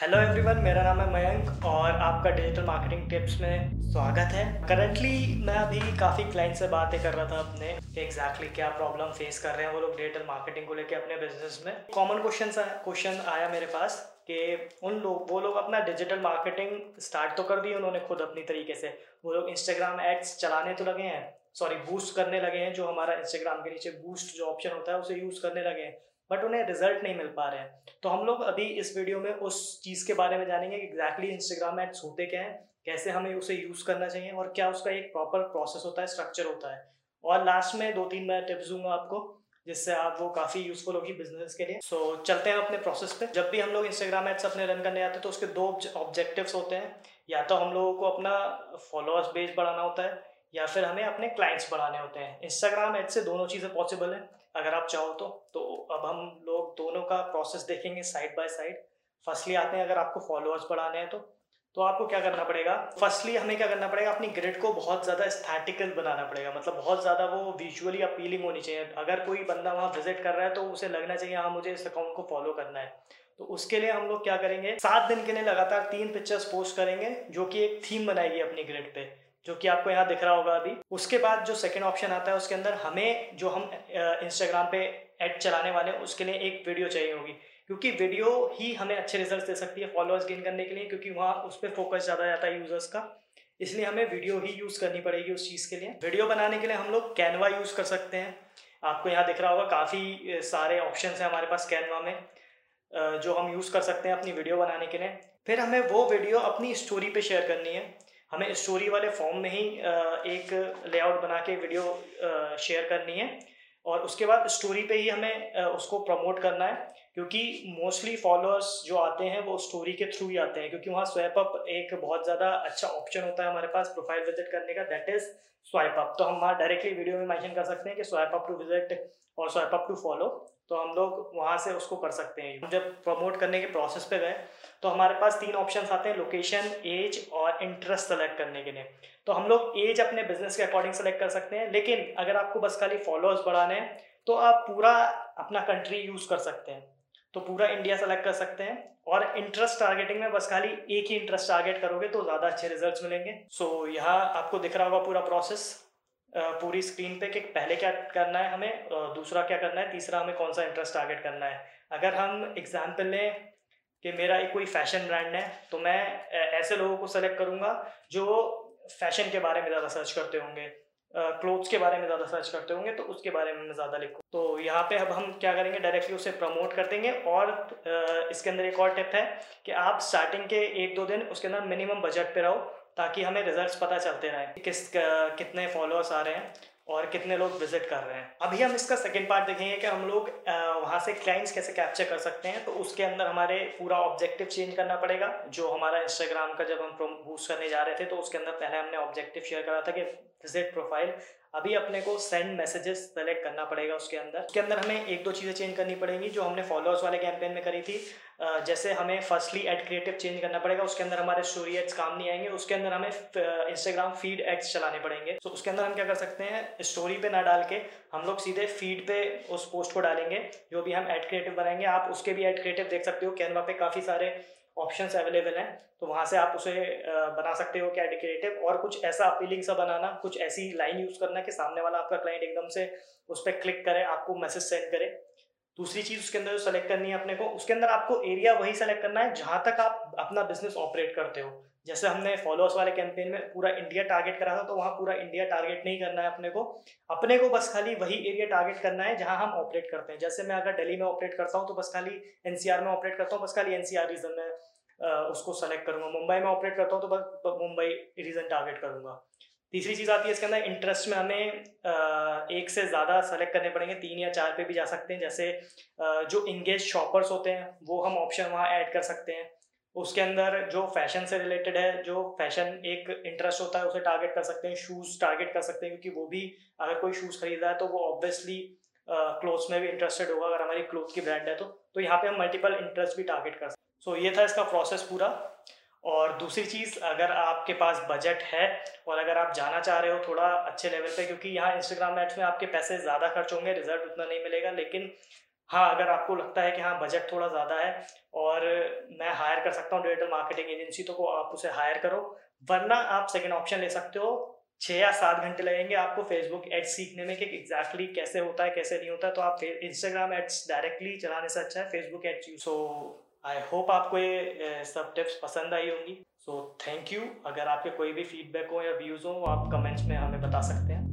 Hello everyone मेरा नाम है मयंक और आपका डिजिटल मार्केटिंग टिप्स में स्वागत है। करंटली मैं अभी काफ़ी क्लाइंट से बातें कर रहा था अपने एग्जैक्टली क्या प्रॉब्लम फेस कर रहे हैं वो लोग डिजिटल मार्केटिंग को लेके अपने बिज़नेस में। कॉमन क्वेश्चन क्वेश्चन आया मेरे पास, कि उन लोग, वो लोग अपना डिजिटल मार्केटिंग स्टार्ट तो कर दी उन्होंने खुद अपनी तरीके से। वो लोग इंस्टाग्राम एड्स चलाने तो लगे हैं सॉरी बूस्ट करने लगे हैं, जो हमारा इंस्टाग्राम के नीचे बूस्ट जो ऑप्शन होता है उसे यूज़ करने लगे हैं। बट उन्हें रिज़ल्ट नहीं मिल पा रहे हैं। तो हम लोग अभी इस वीडियो में उस चीज़ के बारे में जानेंगे कि एग्जैक्टली इंस्टाग्राम एड्स होते क्या हैं कैसे हमें उसे यूज़ करना चाहिए और क्या उसका एक प्रॉपर प्रोसेस होता है स्ट्रक्चर होता है। और लास्ट में दो तीन मैं टिप्स दूँगा आपको जिससे आप वो काफ़ी यूज़फुल होगी बिज़नेस के लिए। सो so, चलते हैं अपने प्रोसेस पे। जब भी हम लोग इंस्टाग्राम एड्स अपने रन करने आते हैं तो उसके दो ऑब्जेक्टिव्स होते हैं। या तो हम लोगों को अपना फॉलोअर्स बेस बढ़ाना होता है या फिर हमें अपने क्लाइंट्स बढ़ाने होते हैं। इंस्टाग्राम एड से दोनों चीज़ें पॉसिबल है, अगर आप चाहो तो। तो अब हम लोग दोनों का प्रोसेस देखेंगे साइड बाय साइड फर्स्टली आते हैं अगर आपको फॉलोअर्स बढ़ाने हैं तो। तो आपको क्या करना पड़ेगा? फर्स्टली हमें क्या करना पड़ेगा? अपनी ग्रिड को बहुत ज़्यादा स्थैटिकल बनाना पड़ेगा। मतलब बहुत ज़्यादा वो विजुअली अपीलिंग होनी चाहिए। अगर कोई बंदा वहाँ विज़िट कर रहा है तो उसे लगना चाहिए हाँ मुझे इस अकाउंट को फॉलो करना है। तो उसके लिए हम लोग क्या करेंगे? सात दिन के लिए लगातार तीन पिक्चर्स पोस्ट करेंगे, जो कि एक थीम बनाएगी अपनी ग्रिड पे। जो कि आपको यहाँ दिख रहा होगा अभी। उसके बाद जो सेकेंड ऑप्शन आता है, उसके अंदर हमें जो हम इंस्टाग्राम पे एड चलाने वाले हैं, उसके लिए एक वीडियो चाहिए होगी। क्योंकि वीडियो ही हमें अच्छे रिज़ल्ट दे सकती है फॉलोअर्स गेन करने के लिए, क्योंकि वहाँ उस पर फोकस ज़्यादा जाता है यूज़र्स का। इसलिए हमें वीडियो ही यूज़ करनी पड़ेगी उस चीज़ के लिए। वीडियो बनाने के लिए हम लोग कैनवा यूज़ कर सकते हैं। आपको यहाँ दिख रहा होगा काफ़ी सारे ऑप्शन हैं हमारे पास कैनवा में जो हम यूज़ कर सकते हैं अपनी वीडियो बनाने के लिए। फिर हमें वो वीडियो अपनी स्टोरी पे शेयर करनी है। हमें स्टोरी वाले फॉर्म में ही एक लेआउट बना के वीडियो शेयर करनी है। और उसके बाद स्टोरी पे ही हमें उसको प्रमोट करना है। क्योंकि मोस्टली फॉलोअर्स जो आते हैं, वो स्टोरी के थ्रू ही आते हैं, क्योंकि वहाँ स्वैप अप एक बहुत ज़्यादा अच्छा ऑप्शन होता है हमारे पास प्रोफ़ाइल विज़िट करने का दैट इज़ स्वाइप अप तो हम वहाँ डायरेक्टली वीडियो में मैंशन कर सकते हैं कि स्वाइप अप टू विज़िट और स्वाइप अप टू फॉलो तो हम लोग वहाँ से उसको कर सकते हैं। जब प्रमोट करने के प्रोसेस पे गए तो हमारे पास तीन ऑप्शन आते हैं लोकेशन एज और इंटरेस्ट सेलेक्ट करने के लिए। तो हम लोग एज अपने बिज़नेस के अकॉर्डिंग सेलेक्ट कर सकते हैं, लेकिन अगर आपको बस खाली फॉलोअर्स बढ़ाने हैं तो आप पूरा अपना कंट्री यूज़ कर सकते हैं। तो पूरा इंडिया सेलेक्ट कर सकते हैं। और इंटरेस्ट टारगेटिंग में बस खाली एक ही इंटरेस्ट टारगेट करोगे तो ज़्यादा अच्छे रिजल्ट्स मिलेंगे। सो so, यहाँ आपको दिख रहा होगा पूरा प्रोसेस पूरी स्क्रीन पे कि पहले क्या करना है हमें दूसरा क्या करना है तीसरा हमें कौन सा इंटरेस्ट टारगेट करना है। अगर हम एग्ज़ाम्पल लें कि मेरा एक कोई फ़ैशन ब्रांड है तो मैं ऐसे लोगों को सेलेक्ट करूँगा जो फ़ैशन के बारे में ज़्यादा सर्च करते होंगे। क्लोथ्स के बारे में ज़्यादा सर्च करते होंगे तो उसके बारे में ज़्यादा लिखो। तो यहाँ पे अब हम क्या करेंगे? डायरेक्टली उसे प्रमोट कर देंगे और इसके अंदर एक और टिप है कि आप स्टार्टिंग के एक दो दिन उसके अंदर मिनिमम बजट पे रहो ताकि हमें रिजल्ट्स पता चलते रहें किस कितने फॉलोअर्स आ रहे हैं। और कितने लोग विज़िट कर रहे हैं। अभी हम इसका सेकेंड पार्ट देखेंगे कि हम लोग वहाँ से क्लाइंट्स कैसे कैप्चर कर सकते हैं। तो उसके अंदर हमारे पूरा ऑब्जेक्टिव चेंज करना पड़ेगा। जो हमारा इंस्टाग्राम का जब हम बूस्ट करने जा रहे थे तो उसके अंदर पहले हमने ऑब्जेक्टिव शेयर करा था कि विज़िट प्रोफ़ाइल अभी अपने को सेंड मैसेजेस सेलेक्ट करना पड़ेगा उसके अंदर। उसके अंदर हमें एक दो चीज़ें चेंज करनी पड़ेंगी जो हमने फॉलोअर्स वाले कैंपेन में करी थी। जैसे हमें फर्स्टली एड क्रिएटिव चेंज करना पड़ेगा, उसके अंदर हमारे स्टोरी एड्स काम नहीं आएँगे, उसके अंदर हमें इंस्टाग्राम फ़ीड एड्स चलाने पड़ेंगे। तो उसके अंदर हम क्या कर सकते हैं स्टोरी पे ना डाल के हम लोग सीधे फ़ीड पे उस पोस्ट को डालेंगे, जो भी हम एड क्रिएटिव बनाएँगे। आप उसके भी एड क्रिएटिव देख सकते हो कैनवा पे काफ़ी सारे ऑप्शंस अवेलेबल हैं तो वहाँ से आप उसे बना सकते हो क्या डिक्रेटिव और कुछ ऐसा अपीलिंग सा बनाना, कुछ ऐसी लाइन यूज़ करना कि सामने वाला आपका क्लाइंट एकदम से उस पर क्लिक करे, आपको मैसेज सेंड करे। दूसरी चीज़ उसके अंदर जो सेलेक्ट करनी है अपने को, उसके अंदर आपको एरिया वही सेलेक्ट करना है जहाँ तक आप अपना बिज़नेस ऑपरेट करते हो। जैसे हमने फॉलोअर्स वाले कैंपेन में पूरा इंडिया टारगेट करा था तो वहाँ पूरा इंडिया टारगेट नहीं करना है अपने को। अपने को बस खाली वही एरिया टारगेट करना है जहाँ हम ऑपरेट करते हैं। जैसे मैं अगर दिल्ली में ऑपरेट करता हूँ तो बस खाली एनसीआर में ऑपरेट करता हूँ, बस खाली एनसीआर रीजन में उसको सेलेक्ट करूँगा। मुंबई में ऑपरेट करता हूँ तो बस मुंबई रीजन टारगेट करूँगा। तीसरी चीज़ आती है इसके अंदर इंटरेस्ट में हमें एक से ज़्यादा सेलेक्ट करने पड़ेंगे। तीन या चार पे भी जा सकते हैं। जैसे जो इंगेज शॉपर्स होते हैं, वो हम ऑप्शन वहाँ ऐड कर सकते हैं। उसके अंदर जो फ़ैशन से रिलेटेड है जो फ़ैशन एक इंटरेस्ट होता है उसे टारगेट कर सकते हैं शूज़ टारगेट कर सकते हैं क्योंकि वो भी अगर कोई शूज़ खरीद है तो वो ऑब्वियसली क्लोथ्स में भी इंटरेस्टेड होगा अगर हमारी क्लोथ की ब्रांड है तो। तो यहाँ पे हम मल्टीपल इंटरेस्ट भी टारगेट कर सकते सो so, ये था इसका प्रोसेस पूरा। और दूसरी चीज़ अगर आपके पास बजट है और अगर आप जाना चाह रहे हो थोड़ा अच्छे लेवल पे क्योंकि यहाँ इंस्टाग्राम एड्स में आपके पैसे ज़्यादा खर्च होंगे रिज़ल्ट उतना नहीं मिलेगा लेकिन हाँ अगर आपको लगता है कि हाँ बजट थोड़ा ज़्यादा है और मैं हायर कर सकता हूँ डिजिटल मार्केटिंग एजेंसी तो को आप उसे हायर करो। वरना आप सेकेंड ऑप्शन ले सकते हो। छः या सात घंटे लगेंगे आपको फेसबुक एड्स सीखने में कि एग्जैक्टली कैसे होता है, कैसे नहीं होता है। तो आप इंस्टाग्राम एड्स डायरेक्टली चलाने से अच्छा है Facebook ads use so I hope आपको ये सब टिप्स पसंद आई होंगी। सो थैंक यू अगर आपके कोई भी फीडबैक हो या व्यूज़ हो आप कमेंट्स में हमें बता सकते हैं।